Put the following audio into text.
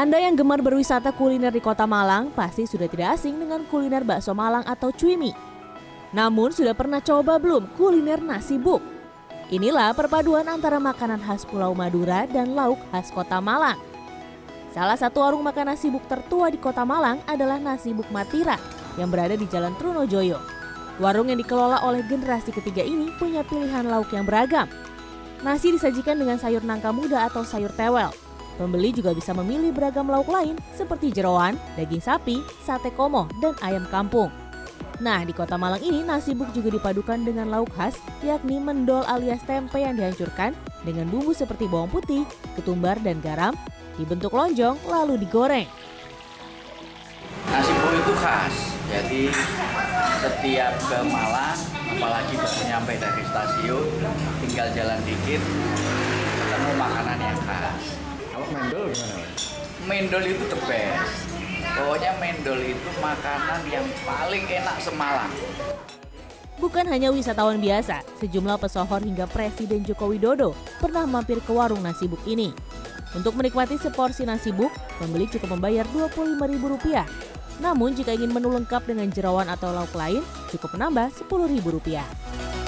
Anda yang gemar berwisata kuliner di kota Malang pasti sudah tidak asing dengan kuliner bakso Malang atau cuimi. Namun sudah pernah coba belum kuliner nasi buk? Inilah perpaduan antara makanan khas Pulau Madura dan lauk khas kota Malang. Salah satu warung makan nasi buk tertua di kota Malang adalah Nasi Buk Matira yang berada di Jalan Trunojoyo. Warung yang dikelola oleh generasi ketiga ini punya pilihan lauk yang beragam. Nasi disajikan dengan sayur nangka muda atau sayur tewel, Pembeli juga bisa memilih beragam lauk lain seperti jeroan, daging sapi, sate komo, dan ayam kampung. Nah, di kota Malang ini nasi buk juga dipadukan dengan lauk khas, yakni mendol alias tempe yang dihancurkan dengan bumbu seperti bawang putih, ketumbar, dan garam, dibentuk lonjong lalu digoreng. Nasi buk itu khas, jadi setiap ke Malang, apalagi baru nyampe dari stasiun, tinggal jalan dikit, ketemu makanan yang khas. Mendol gimana? Mendol itu the best. Pokoknya mendol itu makanan yang paling enak semalam. Bukan hanya wisatawan biasa, sejumlah pesohor hingga Presiden Joko Widodo pernah mampir ke warung nasi buk ini. Untuk menikmati seporsi nasi buk, pembeli cukup membayar Rp25.000. Namun jika ingin menu lengkap dengan jerawan atau lauk lain, cukup menambah Rp10.000.